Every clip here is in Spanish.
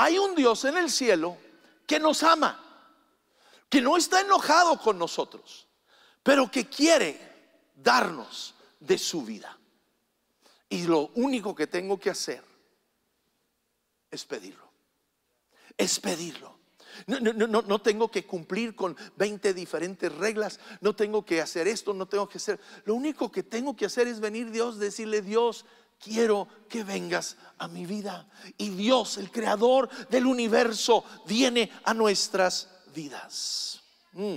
hay un Dios en el cielo que nos ama, que no está enojado con nosotros, pero que quiere darnos de su vida. Y lo único que tengo que hacer es pedirlo. Es pedirlo. No, no, no, no, tengo que cumplir con 20 diferentes reglas. No tengo que hacer esto, no tengo que hacer. Lo único que tengo que hacer es venir Dios, decirle Dios, quiero que vengas a mi vida. Y Dios, el creador del universo, viene a nuestras vidas. Mm.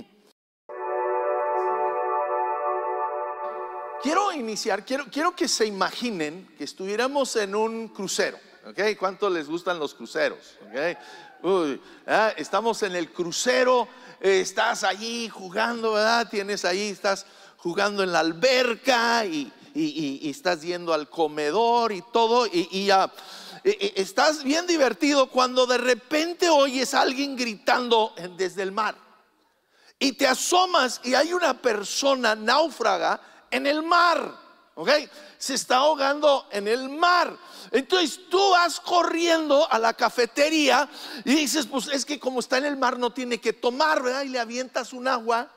Quiero iniciar, quiero, quiero que se imaginen que estuviéramos en un crucero. ¿Ok? ¿Cuánto les gustan los cruceros? ¿Ok? Estamos en el crucero, estás allí jugando, ¿verdad? Tienes ahí, estás jugando en la alberca y, estás yendo al comedor y todo, y, ya estás bien divertido cuando de repente oyes a alguien gritando desde el mar. Y te asomas y hay una persona náufraga en el mar. ¿Ok? Se está ahogando en el mar. Entonces tú vas corriendo a la cafetería y dices, pues es que como está en el mar no tiene que tomar, ¿verdad? Y le avientas un agua.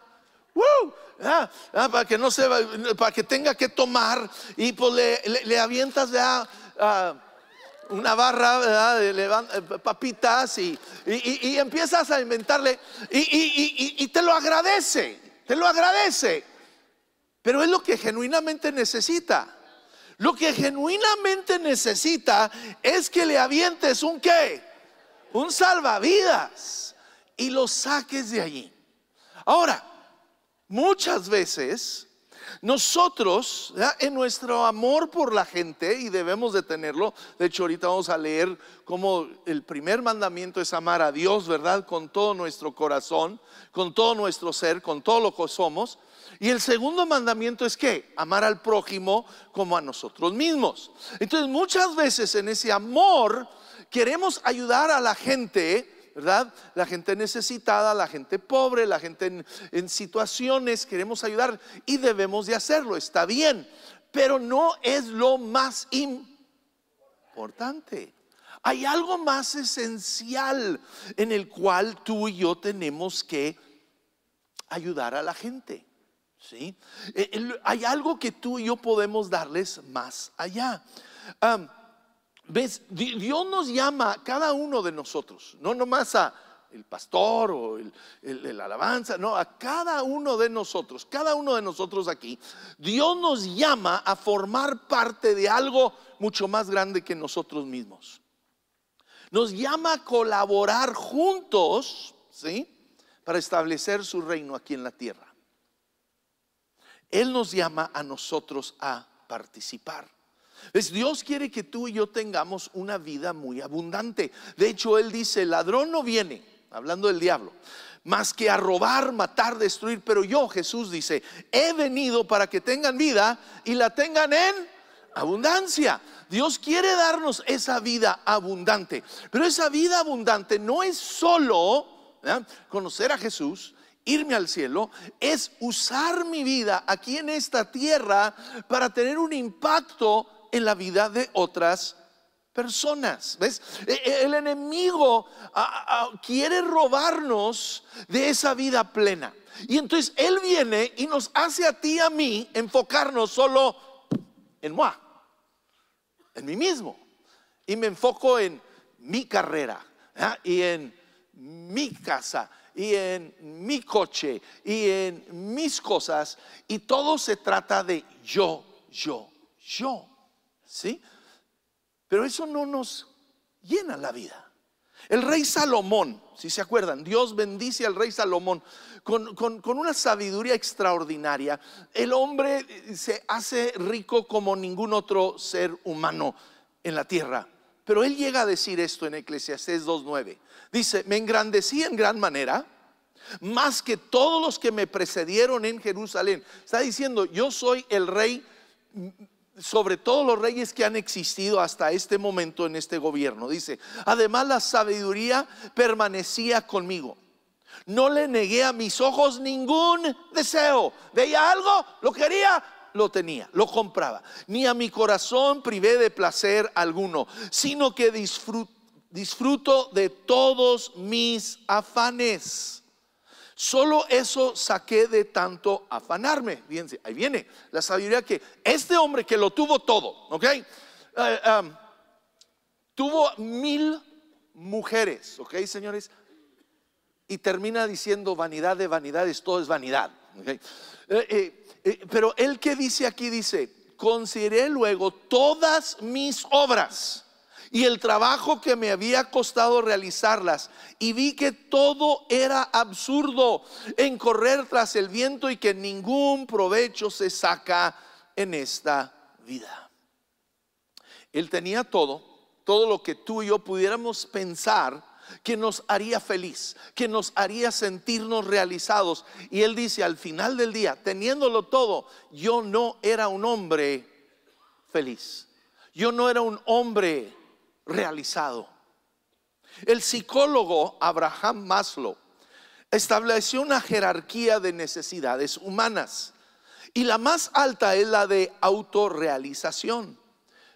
Ah, ah, para que no se para que tenga que tomar y pues le, avientas ¿verdad? Ah, una barra ¿verdad? eh, papitas y, y, empiezas a inventarle y te lo agradece, te lo agradece. Pero es lo que genuinamente necesita. Lo que genuinamente necesita es que le avientes un qué? Un salvavidas y lo saques de allí. Ahora, muchas veces nosotros, en nuestro amor por la gente, y debemos de tenerlo, de hecho ahorita vamos a leer cómo el primer mandamiento es amar a Dios, ¿verdad? Con todo nuestro corazón, con todo nuestro ser, con todo lo que somos. Y el segundo mandamiento es que amar al prójimo como a nosotros mismos. Entonces muchas veces en ese amor queremos ayudar a la gente, ¿verdad? La gente necesitada, la gente pobre, la gente en, situaciones, queremos ayudar y debemos de hacerlo, está bien, pero no es lo más importante. Hay algo más esencial en el cual tú y yo tenemos que ayudar a la gente. ¿sí? Eh, hay algo que tú y yo podemos darles más allá. ¿Ves? Dios nos llama a cada uno de nosotros, no nomás a el pastor o el, el, alabanza, no, a cada uno de nosotros, cada uno de nosotros aquí, Dios nos llama a formar parte de algo mucho más grande que nosotros mismos. Nos llama a colaborar juntos, ¿sí? Para establecer su reino aquí en la tierra. Él nos llama a nosotros a participar. Dios quiere que tú y yo tengamos una vida muy abundante. De hecho, Él dice, el ladrón no viene, hablando del diablo, más que a robar, matar, destruir. Pero yo, Jesús dice, he venido para que tengan vida y la tengan en abundancia. Dios quiere darnos esa vida abundante. Pero esa vida abundante no es solo conocer a Jesús, irme al cielo, es usar mi vida aquí en esta tierra para tener un impacto en la vida de otras personas. ¿Ves? E, e, el enemigo quiere robarnos de esa vida plena. Y entonces Él viene y nos hace a ti y a mí enfocarnos solo en moi, en mí mismo. Y me enfoco en mi carrera y en mi casa y en mi coche y en mis cosas y todo se trata de yo, yo, yo. ¿Sí? Pero eso no nos llena la vida. El rey Salomón, si se acuerdan, Dios bendice al rey Salomón con, con, una sabiduría extraordinaria. El hombre se hace rico como ningún otro ser humano en la tierra. Pero él llega a decir esto en Eclesiastés 2.9. Dice, me engrandecí en gran manera, más que todos los que me precedieron en Jerusalén. Está diciendo, yo soy el rey sobre todos los reyes que han existido hasta este momento en este gobierno. Dice, además la sabiduría permanecía conmigo. No le negué a mis ojos ningún deseo. Veía algo, lo quería, lo tenía, lo compraba. Ni a mi corazón privé de placer alguno, sino que disfruto de todos mis afanes. Solo eso saqué de tanto afanarme. Fíjense, ahí viene la sabiduría que este hombre que lo tuvo todo, ¿ok? Eh, um, tuvo mil mujeres, ¿ok, señores? Y termina diciendo vanidad de vanidades, todo es vanidad. Eh, eh, pero él que dice aquí, dice, consideré luego todas mis obras y el trabajo que me había costado realizarlas y vi que todo era absurdo en correr tras el viento y que ningún provecho se saca en esta vida. Él tenía todo, todo lo que tú y yo pudiéramos pensar que nos haría feliz, que nos haría sentirnos realizados. Y él dice, al final del día, teniéndolo todo, yo no era un hombre feliz. Yo no era un hombre realizado. El psicólogo Abraham Maslow estableció una jerarquía de necesidades humanas y la más alta es la de autorrealización.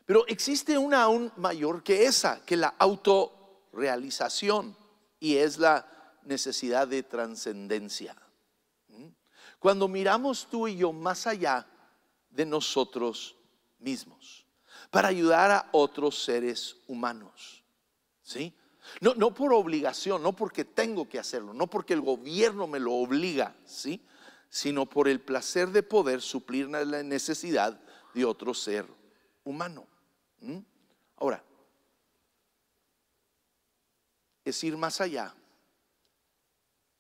Pero existe una aún mayor que esa, que la autorrealización y es la necesidad de trascendencia. ¿Mm? Cuando miramos tú y yo más allá de nosotros mismos para ayudar a otros seres humanos. ¿Sí? No, no por obligación, no porque tengo que hacerlo, no porque el gobierno me lo obliga, ¿sí? Sino por el placer de poder suplir la necesidad de otro ser humano. Ahora, es ir más allá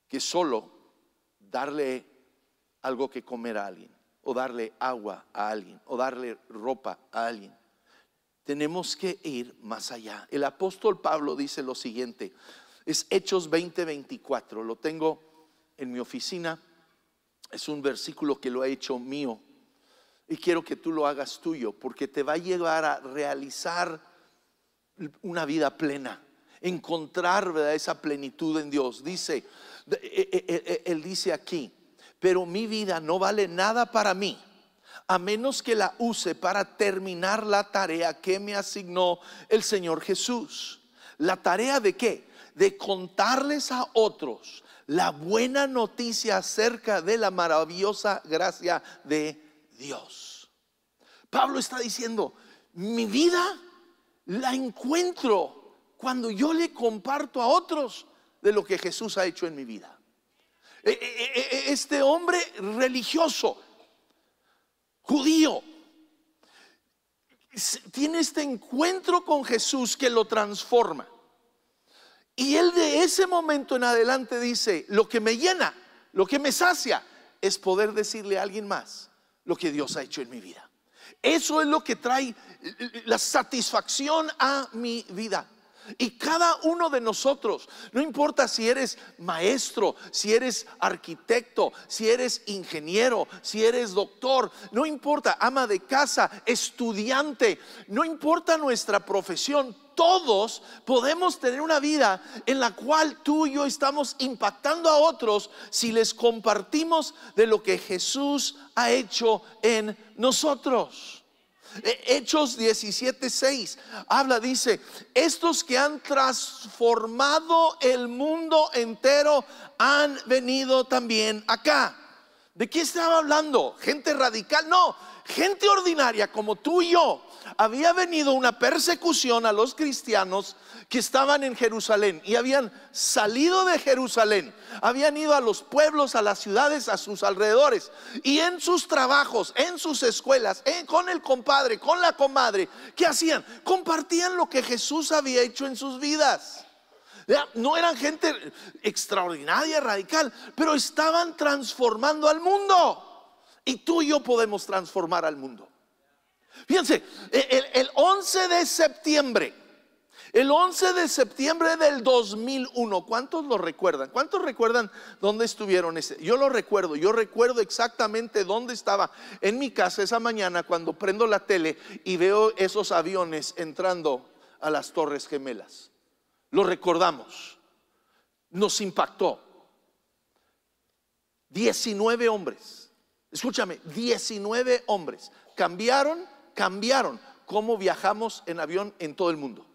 que solo darle algo que comer a alguien, o darle agua a alguien, o darle ropa a alguien tenemos que ir más allá. El apóstol Pablo dice lo siguiente, es Hechos 20:24, lo tengo en mi oficina, es un versículo que lo ha hecho mío y quiero que tú lo hagas tuyo porque te va a llevar a realizar una vida plena, encontrar esa plenitud en Dios. Dice, e, e, e, él dice aquí, pero mi vida no vale nada para mí a menos que la use para terminar la tarea que me asignó el Señor Jesús. ¿La tarea de qué? De contarles a otros la buena noticia acerca de la maravillosa gracia de Dios. Pablo está diciendo, mi vida la encuentro cuando yo le comparto a otros de lo que Jesús ha hecho en mi vida. E, e, e, este hombre religioso judío, tiene este encuentro con Jesús que lo transforma. Y él de ese momento en adelante dice, lo que me llena, lo que me sacia, es poder decirle a alguien más lo que Dios ha hecho en mi vida. Eso es lo que trae la satisfacción a mi vida. Y cada uno de nosotros, no importa si eres maestro, si eres arquitecto, si eres ingeniero, si eres doctor, no importa, ama de casa, estudiante, no importa nuestra profesión, todos podemos tener una vida en la cual tú y yo estamos impactando a otros si les compartimos de lo que Jesús ha hecho en nosotros. E, Hechos 17:6 habla, dice, estos que han transformado el mundo entero han venido también acá. ¿De qué estaba hablando? ¿Gente radical? No, gente ordinaria como tú y yo. Había venido una persecución a los cristianos que estaban en Jerusalén y habían salido de Jerusalén, habían ido a los pueblos, a las ciudades, a sus alrededores y en sus trabajos, en sus escuelas, con el compadre, con la comadre, ¿qué hacían? Compartían lo que Jesús había hecho en sus vidas. No eran gente extraordinaria, radical, pero estaban transformando al mundo. Y tú y yo podemos transformar al mundo. Fíjense, el, el 11 de septiembre el 11 de septiembre del 2001, ¿cuántos lo recuerdan? ¿Cuántos recuerdan dónde estuvieron ese? Yo lo recuerdo, yo recuerdo exactamente dónde estaba en mi casa esa mañana cuando prendo la tele y veo esos aviones entrando a las Torres Gemelas. Lo recordamos. Nos impactó. 19 hombres. Escúchame, 19 hombres cambiaron, cambiaron cómo viajamos en avión en todo el mundo.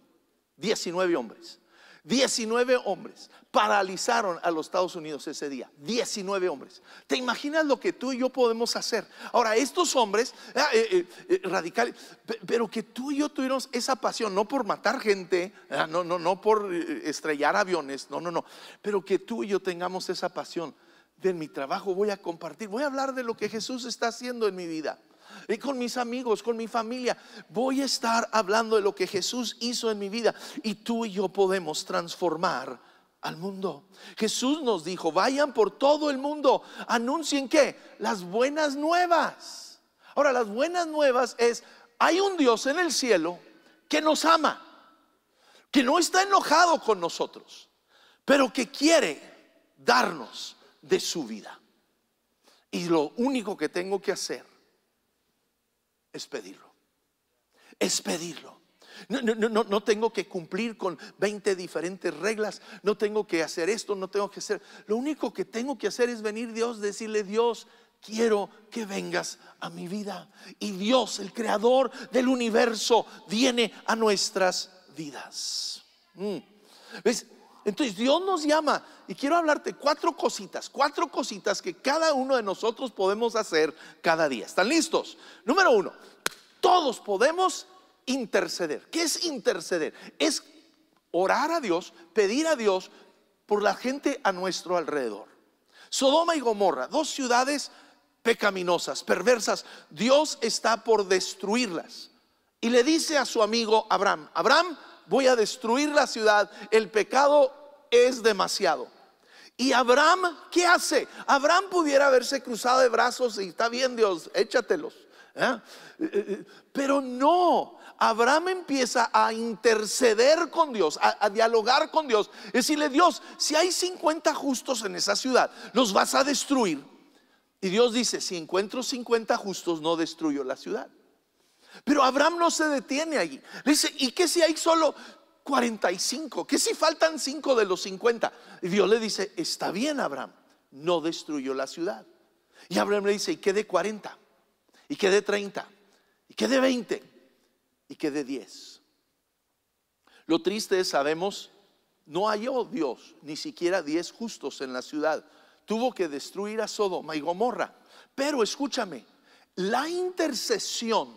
19 hombres. 19 hombres paralizaron a los Estados Unidos ese día. 19 hombres. ¿Te imaginas lo que tú y yo podemos hacer? Ahora, estos hombres ah, eh, eh, eh, radicales, pero que tú y yo tuviéramos esa pasión, no por matar gente, ah, no, no, no por estrellar aviones, no, no, no, pero que tú y yo tengamos esa pasión. De mi trabajo voy a compartir, voy a hablar de lo que Jesús está haciendo en mi vida y con mis amigos, con mi familia. Voy a estar hablando de lo que Jesús hizo en mi vida y tú y yo podemos transformar al mundo. Jesús nos dijo, vayan por todo el mundo, anuncien que las buenas nuevas. Ahora, las buenas nuevas es, hay un Dios en el cielo que nos ama, que no está enojado con nosotros, pero que quiere darnos de su vida. Y lo único que tengo que hacer es pedirlo. Es pedirlo. No, tengo que cumplir con 20 diferentes reglas, no tengo que hacer esto, no tengo que hacer. Lo único que tengo que hacer es venir Dios, decirle Dios, quiero que vengas a mi vida. Y Dios, el creador del universo, viene a nuestras vidas. Mm. Entonces Dios nos llama y quiero hablarte cuatro cositas, cuatro cositas que cada uno de nosotros podemos hacer cada día. ¿Están listos? Número uno, todos podemos interceder. ¿Qué es interceder? Es orar a Dios, pedir a Dios por la gente a nuestro alrededor. Sodoma y Gomorra, dos ciudades pecaminosas, perversas. Dios está por destruirlas. Y le dice a su amigo Abraham, Abraham, voy a destruir la ciudad, el pecado es demasiado. Y Abraham, ¿qué hace? Abraham pudiera haberse cruzado de brazos y está bien Dios, échatelos. ¿eh? Pero no, Abraham empieza a interceder con Dios, a, a, dialogar con Dios. Decirle, Dios, si hay 50 justos en esa ciudad, los vas a destruir. Y Dios dice, si encuentro 50 justos, no destruyo la ciudad. Pero Abraham no se detiene allí. Le dice, ¿y qué si hay solo 45? ¿Qué si faltan 5 de los 50? Y Dios le dice, está bien Abraham, no destruyó la ciudad. Y Abraham le dice, ¿y qué de 40? ¿Y qué de 30? ¿Y qué de 20? ¿Y qué de 10? Lo triste es, sabemos, no halló Dios ni siquiera 10 justos en la ciudad. Tuvo que destruir a Sodoma y Gomorra. Pero escúchame, la intercesión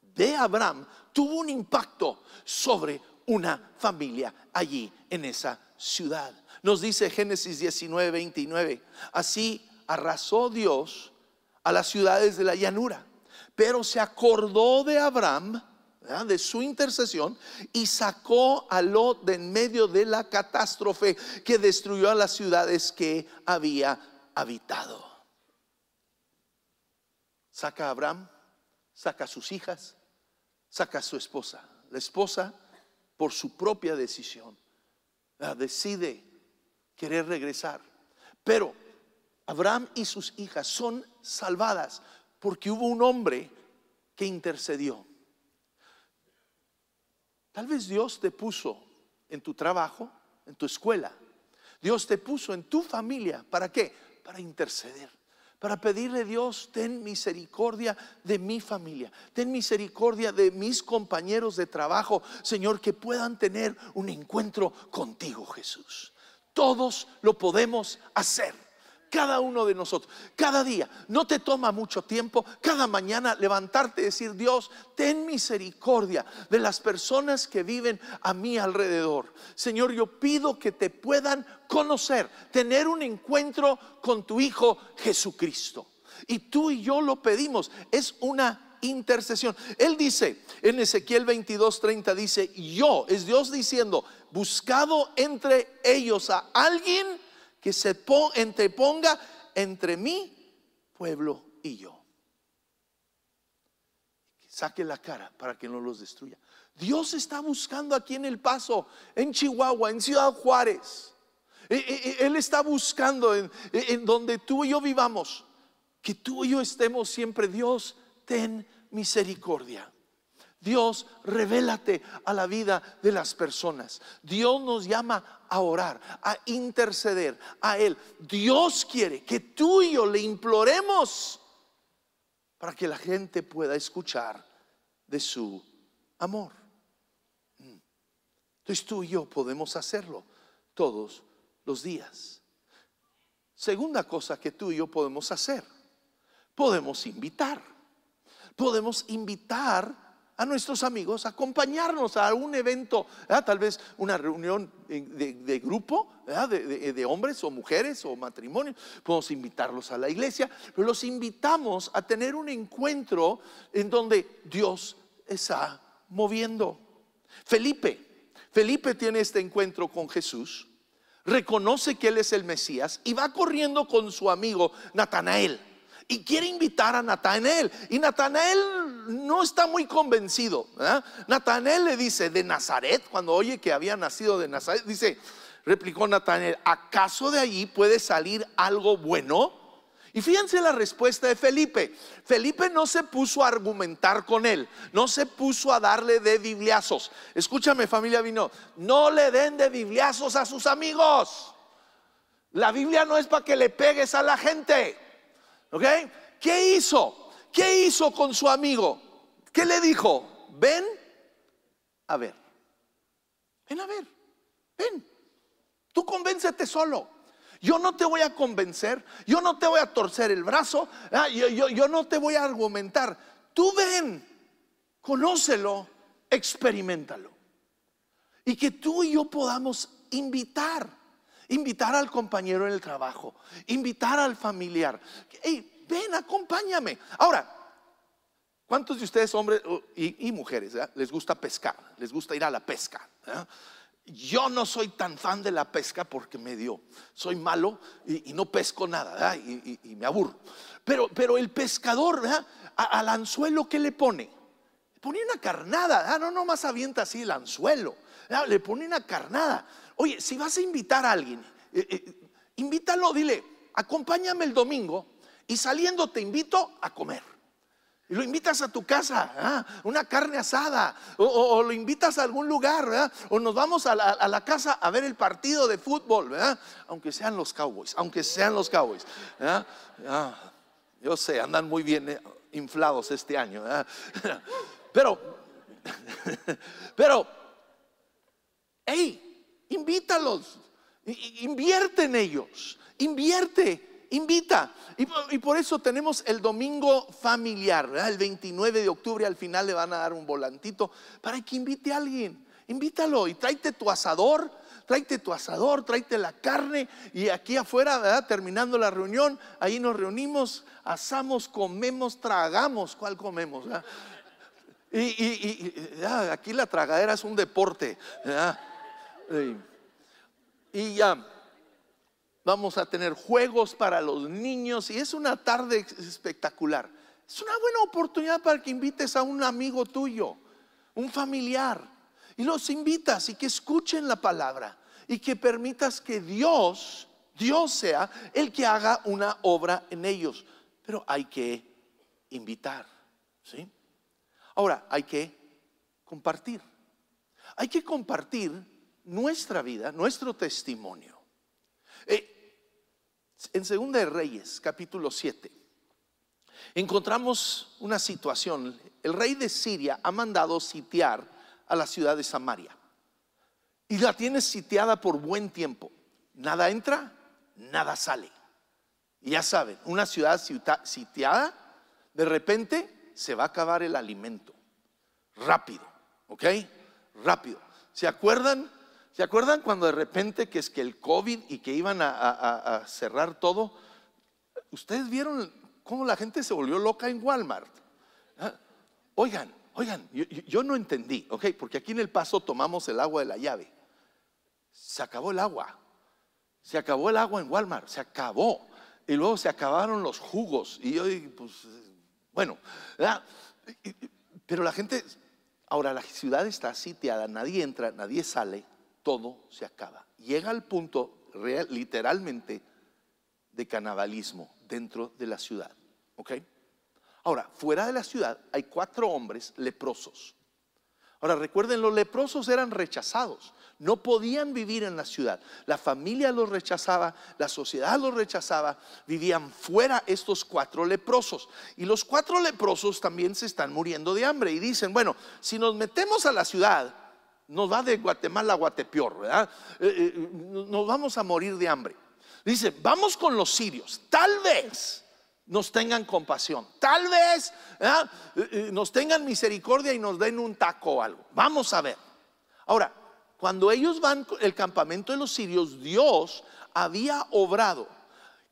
de Abraham tuvo un impacto sobre una familia allí en esa ciudad. Nos dice Génesis 19, 29, así arrasó Dios a las ciudades de la llanura, pero se acordó de Abraham, de su intercesión, y sacó a Lot de en medio de la catástrofe que destruyó a las ciudades que había habitado. Saca a Abraham, saca a sus hijas, saca a su esposa. La esposa, por su propia decisión, decide querer regresar. Pero Abraham y sus hijas son salvadas porque hubo un hombre que intercedió. Tal vez Dios te puso en tu trabajo, en tu escuela. Dios te puso en tu familia. ¿Para qué? Para interceder para pedirle Dios, ten misericordia de mi familia, ten misericordia de mis compañeros de trabajo, Señor, que puedan tener un encuentro contigo, Jesús. Todos lo podemos hacer cada uno de nosotros, cada día. No te toma mucho tiempo, cada mañana levantarte y decir, Dios, ten misericordia de las personas que viven a mi alrededor. Señor, yo pido que te puedan conocer, tener un encuentro con tu Hijo Jesucristo. Y tú y yo lo pedimos, es una intercesión. Él dice en Ezequiel 22:30 dice, "Yo es Dios diciendo, buscado entre ellos a alguien que se entreponga entre mi pueblo y yo. saque la cara para que no los destruya. Dios está buscando aquí en El Paso, en Chihuahua, en Ciudad Juárez. E, e, e, Él está buscando en, en donde tú y yo vivamos, que tú y yo estemos siempre, Dios, ten misericordia. Dios, revélate a la vida de las personas. Dios nos llama a orar, a interceder a Él. Dios quiere que tú y yo le imploremos para que la gente pueda escuchar de su amor. Mm. Entonces tú y yo podemos hacerlo todos los días. Segunda cosa que tú y yo podemos hacer, podemos invitar. Podemos invitar a nuestros amigos, acompañarnos a un evento, tal vez una reunión de, grupo, de, de, hombres o mujeres o matrimonio. Podemos invitarlos a la iglesia, pero los invitamos a tener un encuentro en donde Dios está moviendo. Felipe, Felipe tiene este encuentro con Jesús, reconoce que Él es el Mesías y va corriendo con su amigo Natanael y quiere invitar a Natanael. Y Natanael no está muy convencido. Natanael le dice, de Nazaret, cuando oye que había nacido de Nazaret, dice, replicó Natanael, ¿acaso de allí puede salir algo bueno? Y fíjense la respuesta de Felipe. Felipe no se puso a argumentar con él, no se puso a darle de bibliazos. Escúchame familia vino, no le den de bibliazos a sus amigos. La Biblia no es para que le pegues a la gente. ¿Ok? ¿Qué hizo? ¿Qué hizo con su amigo? ¿Qué le dijo? Ven a ver. Ven a ver. Ven. Tú convéncete solo. Yo no te voy a convencer. Yo no te voy a torcer el brazo. Ah, yo, yo no te voy a argumentar. Tú ven. Conócelo. Experimentalo. Y que tú y yo podamos invitar invitar al compañero en el trabajo, invitar al familiar. Hey, ven, acompáñame. Ahora, ¿cuántos de ustedes, hombres y, mujeres, les gusta pescar? Les gusta ir a la pesca. Yo no soy tan fan de la pesca porque me dio, soy malo y, no pesco nada y, me aburro. Pero, pero el pescador, al anzuelo, ¿qué le pone? Pone una carnada, no, no más avienta así el anzuelo, le pone una carnada. Oye, si vas a invitar a alguien, eh, eh, invítalo, dile, acompáñame el domingo y saliendo te invito a comer. Y lo invitas a tu casa, ¿ah? una carne asada, o, lo invitas a algún lugar, o nos vamos a la, casa a ver el partido de fútbol, aunque sean los Cowboys, aunque sean los Cowboys. Ah, yo sé, andan muy bien eh, inflados este año. Pero, pero, hey, invítalos, invierte en ellos, invierte, invita. Y, por eso tenemos el domingo familiar, el 29 de octubre al final le van a dar un volantito para que invite a alguien. Invítalo y tráete tu asador, tráete tu asador, tráete la carne y aquí afuera, terminando la reunión, ahí nos reunimos, asamos, comemos, tragamos. ¿Cuál comemos? Y, aquí la tragadera es un deporte. Y ya vamos a tener juegos para los niños y es una tarde espectacular. Es una buena oportunidad para que invites a un amigo tuyo, un familiar, y los invitas y que escuchen la palabra y que permitas que Dios, Dios sea el que haga una obra en ellos. Pero hay que invitar, ¿sí? Ahora, hay que compartir. Hay que compartir nuestra vida, nuestro testimonio. Eh, en Segunda de Reyes, capítulo 7, encontramos una situación. El rey de Siria ha mandado sitiar a la ciudad de Samaria. Y la tiene sitiada por buen tiempo. Nada entra, nada sale. Y ya saben, una ciudad sitiada, de repente se va a acabar el alimento. Rápido, ¿ok? Rápido. ¿Se acuerdan ¿Se acuerdan cuando de repente que es que el COVID y que iban a, cerrar todo? Ustedes vieron cómo la gente se volvió loca en Walmart. ¿Ah? Oigan, oigan, yo, no entendí, ¿ok? Porque aquí en El Paso tomamos el agua de la llave. Se acabó el agua. Se acabó el agua en Walmart, se acabó. Y luego se acabaron los jugos. Y yo, pues, bueno, pero la gente, ahora la ciudad está sitiada, nadie entra, nadie sale todo se acaba. Llega al punto literalmente de canibalismo dentro de la ciudad. Ahora, fuera de la ciudad hay cuatro hombres leprosos. Ahora, recuerden, los leprosos eran rechazados. No podían vivir en la ciudad. La familia los rechazaba, la sociedad los rechazaba. Vivían fuera estos cuatro leprosos. Y los cuatro leprosos también se están muriendo de hambre. Y dicen, bueno, si nos metemos a la ciudad, nos va de Guatemala a Guatepeor, ¿verdad? Eh, eh, nos vamos a morir de hambre. Dice, vamos con los sirios, tal vez nos tengan compasión, tal vez eh, nos tengan misericordia y nos den un taco o algo. Vamos a ver. Ahora, cuando ellos van el campamento de los sirios, Dios había obrado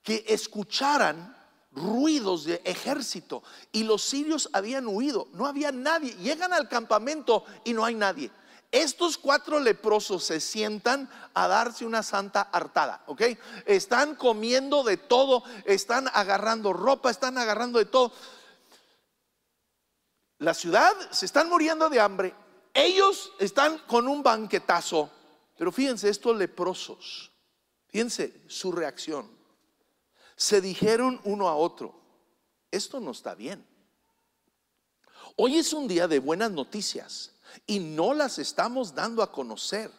que escucharan ruidos de ejército y los sirios habían huido, no había nadie. Llegan al campamento y no hay nadie. Estos cuatro leprosos se sientan a darse una santa hartada, ¿ok? Están comiendo de todo, están agarrando ropa, están agarrando de todo. La ciudad se están muriendo de hambre. Ellos están con un banquetazo. Pero fíjense, estos leprosos, fíjense su reacción. Se dijeron uno a otro, esto no está bien. Hoy es un día de buenas noticias y no las estamos dando a conocer.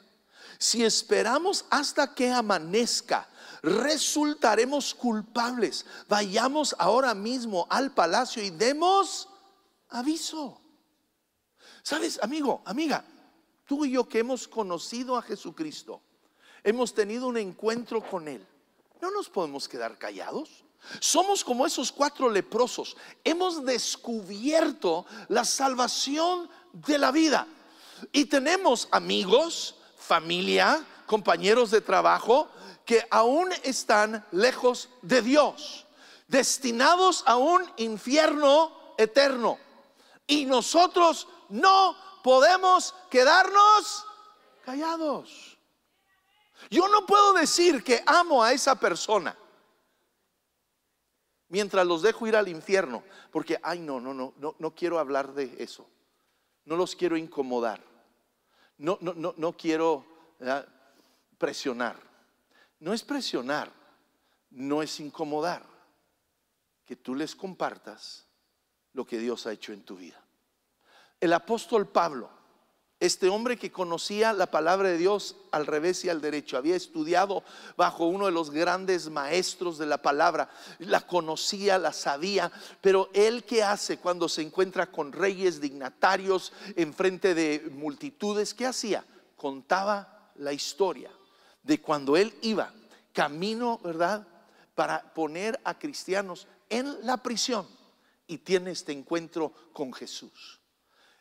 Si esperamos hasta que amanezca, resultaremos culpables. Vayamos ahora mismo al palacio y demos aviso. Sabes, amigo, amiga, tú y yo que hemos conocido a Jesucristo, hemos tenido un encuentro con Él, no nos podemos quedar callados. Somos como esos cuatro leprosos. Hemos descubierto la salvación de la vida. Y tenemos amigos, familia, compañeros de trabajo que aún están lejos de Dios, destinados a un infierno eterno. Y nosotros no podemos quedarnos callados. Yo no puedo decir que amo a esa persona mientras los dejo ir al infierno, porque, ay, no, no, no, no, no quiero hablar de eso. No los quiero incomodar. No, no, no, no quiero presionar. No es presionar, no es incomodar. Que tú les compartas lo que Dios ha hecho en tu vida. El apóstol Pablo este hombre que conocía la palabra de Dios al revés y al derecho, había estudiado bajo uno de los grandes maestros de la palabra, la conocía, la sabía, pero él qué hace cuando se encuentra con reyes, dignatarios, en frente de multitudes, ¿qué hacía? Contaba la historia de cuando él iba camino, ¿verdad? Para poner a cristianos en la prisión y tiene este encuentro con Jesús.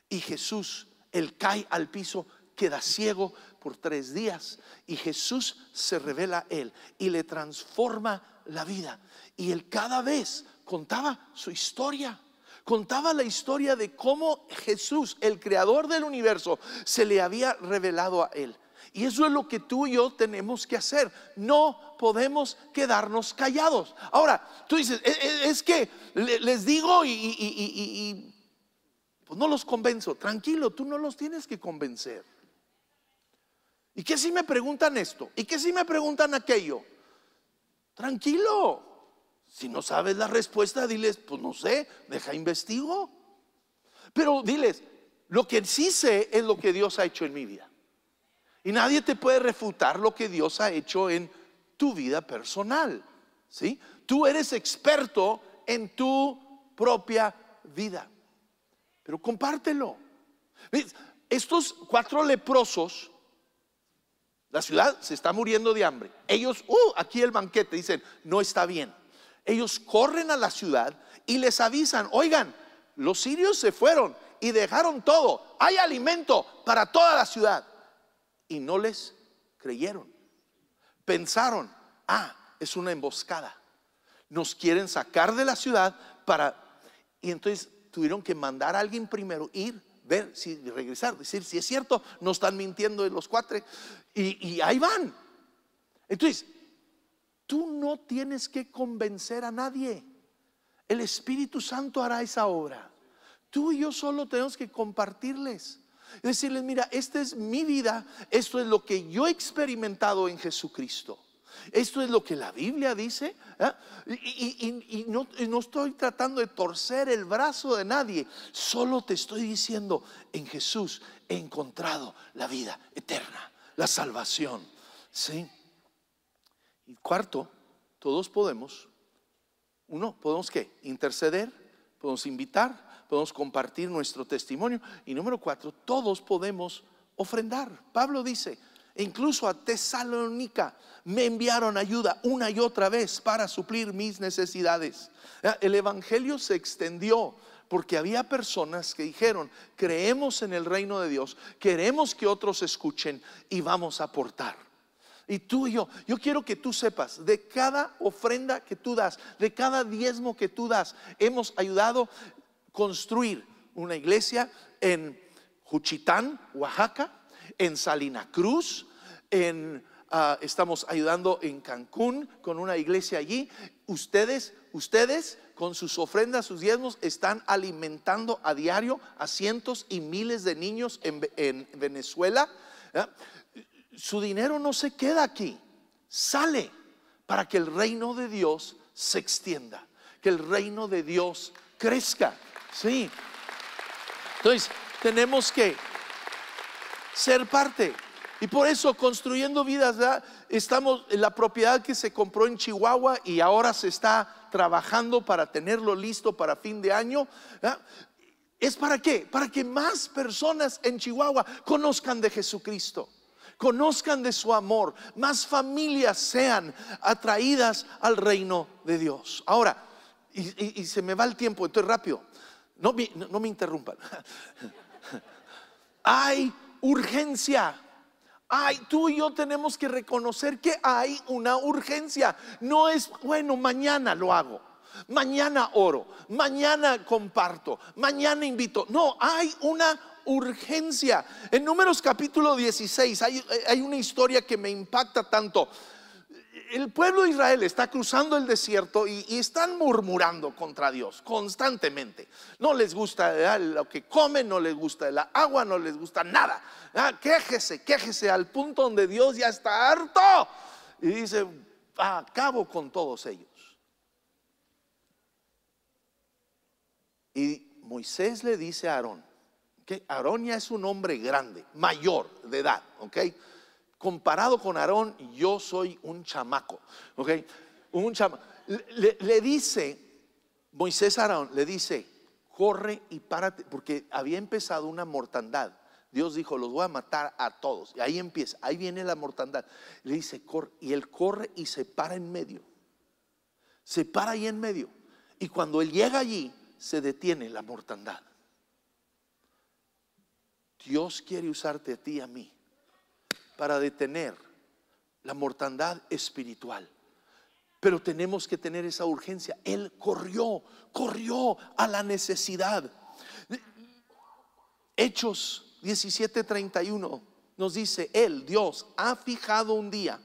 Y Jesús él cae al piso, queda ciego por tres días y Jesús se revela a él y le transforma la vida. Y él cada vez contaba su historia. Contaba la historia de cómo Jesús, el creador del universo, se le había revelado a él. Y eso es lo que tú y yo tenemos que hacer. No podemos quedarnos callados. Ahora, tú dices, e, e, es, que les digo y pues no los convenzo. Tranquilo, tú no los tienes que convencer. ¿Y qué si me preguntan esto? ¿Y qué si me preguntan aquello? Tranquilo. Si no sabes la respuesta, diles, pues no sé, deja investigo. Pero diles, lo que sí sé es lo que Dios ha hecho en mi vida. Y nadie te puede refutar lo que Dios ha hecho en tu vida personal. ¿Sí? Tú eres experto en tu propia vida pero compártelo. Estos cuatro leprosos, la ciudad se está muriendo de hambre. Ellos, uh, aquí el banquete, dicen, no está bien. Ellos corren a la ciudad y les avisan, oigan, los sirios se fueron y dejaron todo. Hay alimento para toda la ciudad. Y no les creyeron. Pensaron, ah, es una emboscada. Nos quieren sacar de la ciudad para... Y entonces tuvieron que mandar a alguien primero, ir, ver si regresar, decir si es cierto, no están mintiendo en los cuatro. Y, y ahí van. Entonces, tú no tienes que convencer a nadie. El Espíritu Santo hará esa obra. Tú y yo solo tenemos que compartirles. Decirles, mira, esta es mi vida, esto es lo que yo he experimentado en Jesucristo. Esto es lo que la Biblia dice. ¿eh? Y, no, no, estoy tratando de torcer el brazo de nadie. Solo te estoy diciendo, en Jesús he encontrado la vida eterna, la salvación. ¿Sí? Y cuarto, todos podemos, uno, podemos qué? Interceder, podemos invitar, podemos compartir nuestro testimonio. Y número cuatro, todos podemos ofrendar. Pablo dice, incluso a Tesalónica me enviaron ayuda una y otra vez para suplir mis necesidades. El Evangelio se extendió porque había personas que dijeron, creemos en el reino de Dios, queremos que otros escuchen y vamos a aportar. Y tú y yo, yo quiero que tú sepas, de cada ofrenda que tú das, de cada diezmo que tú das, hemos ayudado a construir una iglesia en Juchitán, Oaxaca, en Salina Cruz, en, ah, estamos ayudando en Cancún con una iglesia allí. Ustedes, ustedes con sus ofrendas, sus diezmos, están alimentando a diario a cientos y miles de niños en, Venezuela. Su dinero no se queda aquí, sale para que el reino de Dios se extienda, que el reino de Dios crezca. Sí. Entonces, tenemos que ser parte. Y por eso construyendo vidas, estamos en la propiedad que se compró en Chihuahua y ahora se está trabajando para tenerlo listo para fin de año. ¿Es para qué? Para que más personas en Chihuahua conozcan de Jesucristo, conozcan de su amor, más familias sean atraídas al reino de Dios. Ahora, y, se me va el tiempo, estoy rápido. No no me interrumpan. hay urgencia. Ay, tú y yo tenemos que reconocer que hay una urgencia. No es, bueno, mañana lo hago. Mañana oro, mañana comparto, mañana invito. No, hay una urgencia. En Números capítulo 16 hay, hay una historia que me impacta tanto el pueblo de Israel está cruzando el desierto y, están murmurando contra Dios constantemente. No les gusta lo que comen, no les gusta el agua, no les gusta nada. Ah, quéjese, quéjese al punto donde Dios ya está harto. Y dice, acabo con todos ellos. Y Moisés le dice a Aarón, que Aarón ya es un hombre grande, mayor de edad, ¿ok? Comparado con Aarón, yo soy un chamaco. ¿Ok? Un chamaco. Le, dice, Moisés a Aarón, le dice, corre y párate, porque había empezado una mortandad. Dios dijo, los voy a matar a todos. Y ahí empieza, ahí viene la mortandad. Le dice, corre, y él corre y se para en medio. Se para ahí en medio. Y cuando él llega allí, se detiene la mortandad. Dios quiere usarte a ti y a mí para detener la mortandad espiritual. Pero tenemos que tener esa urgencia. Él corrió, corrió a la necesidad. Hechos 17:31 nos dice, Él, Dios, ha fijado un día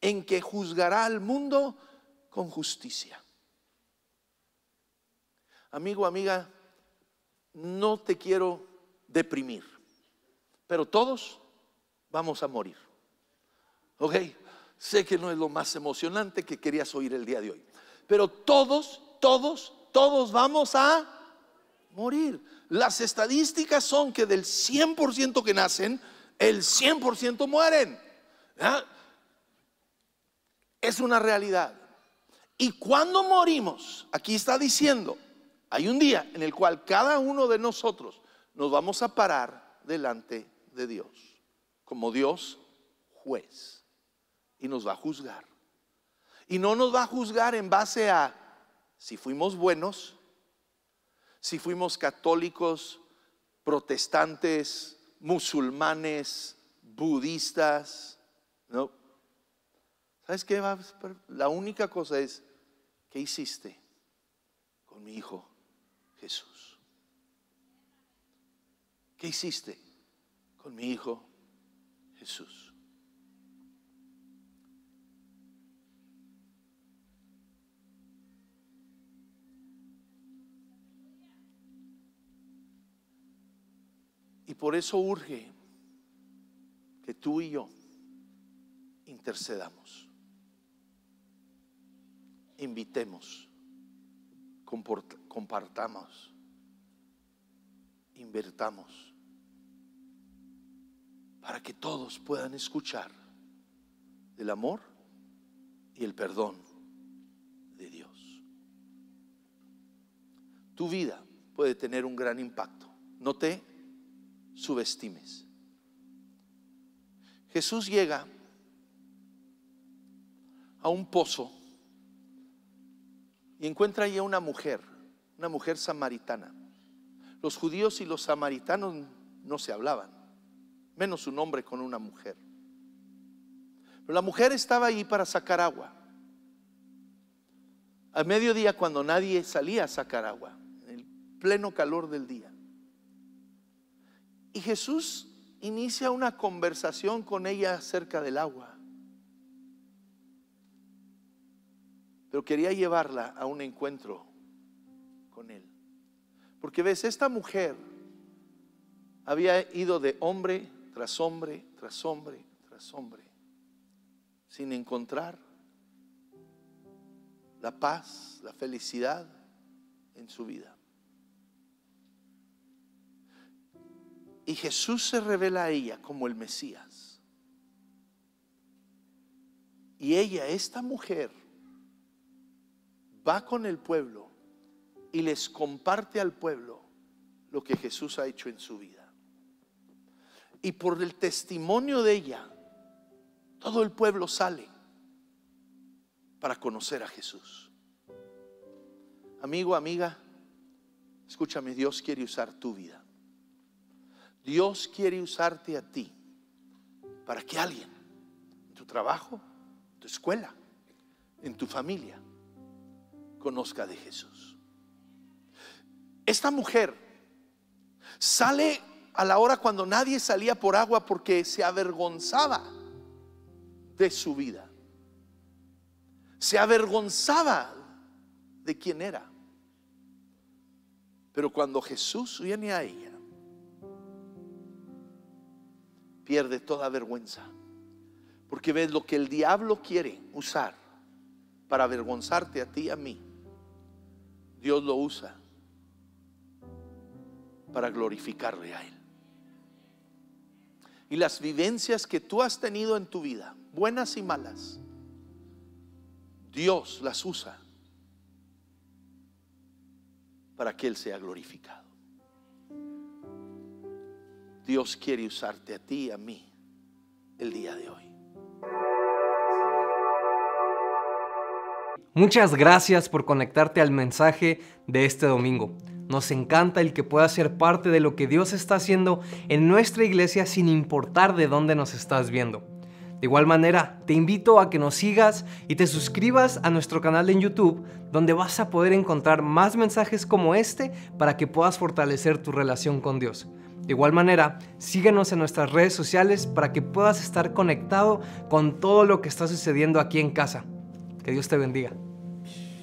en que juzgará al mundo con justicia. Amigo, amiga, no te quiero deprimir, pero todos vamos a morir. ¿Ok? Sé que no es lo más emocionante que querías oír el día de hoy. Pero todos, todos, todos vamos a morir. Las estadísticas son que del 100% que nacen, el 100% mueren. Es una realidad. Y cuando morimos, aquí está diciendo, hay un día en el cual cada uno de nosotros nos vamos a parar delante de Dios como Dios juez y nos va a juzgar. Y no nos va a juzgar en base a si fuimos buenos, si fuimos católicos, protestantes, musulmanes, budistas. No. ¿Sabes qué? La única cosa es, ¿qué hiciste con mi hijo Jesús? ¿Qué hiciste con mi hijo Jesús. Y por eso urge que tú y yo intercedamos, invitemos, compartamos, invertamos para que todos puedan escuchar el amor y el perdón de Dios. Tu vida puede tener un gran impacto. No te subestimes. Jesús llega a un pozo y encuentra ahí a una mujer, una mujer samaritana. Los judíos y los samaritanos no se hablaban, menos un hombre con una mujer. Pero la mujer estaba ahí para sacar agua. A mediodía cuando nadie salía a sacar agua, en el pleno calor del día. Y Jesús inicia una conversación con ella acerca del agua. Pero quería llevarla a un encuentro con él. Porque ves, esta mujer había ido de hombre tras hombre, tras hombre, tras hombre, sin encontrar la paz, la felicidad en su vida. Y Jesús se revela a ella como el Mesías. Y ella, esta mujer, va con el pueblo y les comparte al pueblo lo que Jesús ha hecho en su vida. Y por el testimonio de ella, todo el pueblo sale para conocer a Jesús. Amigo, amiga, escúchame, Dios quiere usar tu vida. Dios quiere usarte a ti para que alguien, en tu trabajo, en tu escuela, en tu familia, conozca de Jesús. Esta mujer sale a la hora cuando nadie salía por agua porque se avergonzaba de su vida. Se avergonzaba de quién era. Pero cuando Jesús viene a ella, pierde toda vergüenza. Porque ves lo que el diablo quiere usar para avergonzarte a ti y a mí. Dios lo usa para glorificarle a Él. Y las vivencias que tú has tenido en tu vida, buenas y malas, Dios las usa para que Él sea glorificado. Dios quiere usarte a ti y a mí el día de hoy. Muchas gracias por conectarte al mensaje de este domingo. Nos encanta el que puedas ser parte de lo que Dios está haciendo en nuestra iglesia sin importar de dónde nos estás viendo. De igual manera, te invito a que nos sigas y te suscribas a nuestro canal en YouTube, donde vas a poder encontrar más mensajes como este para que puedas fortalecer tu relación con Dios. De igual manera, síguenos en nuestras redes sociales para que puedas estar conectado con todo lo que está sucediendo aquí en casa. Que Dios te bendiga.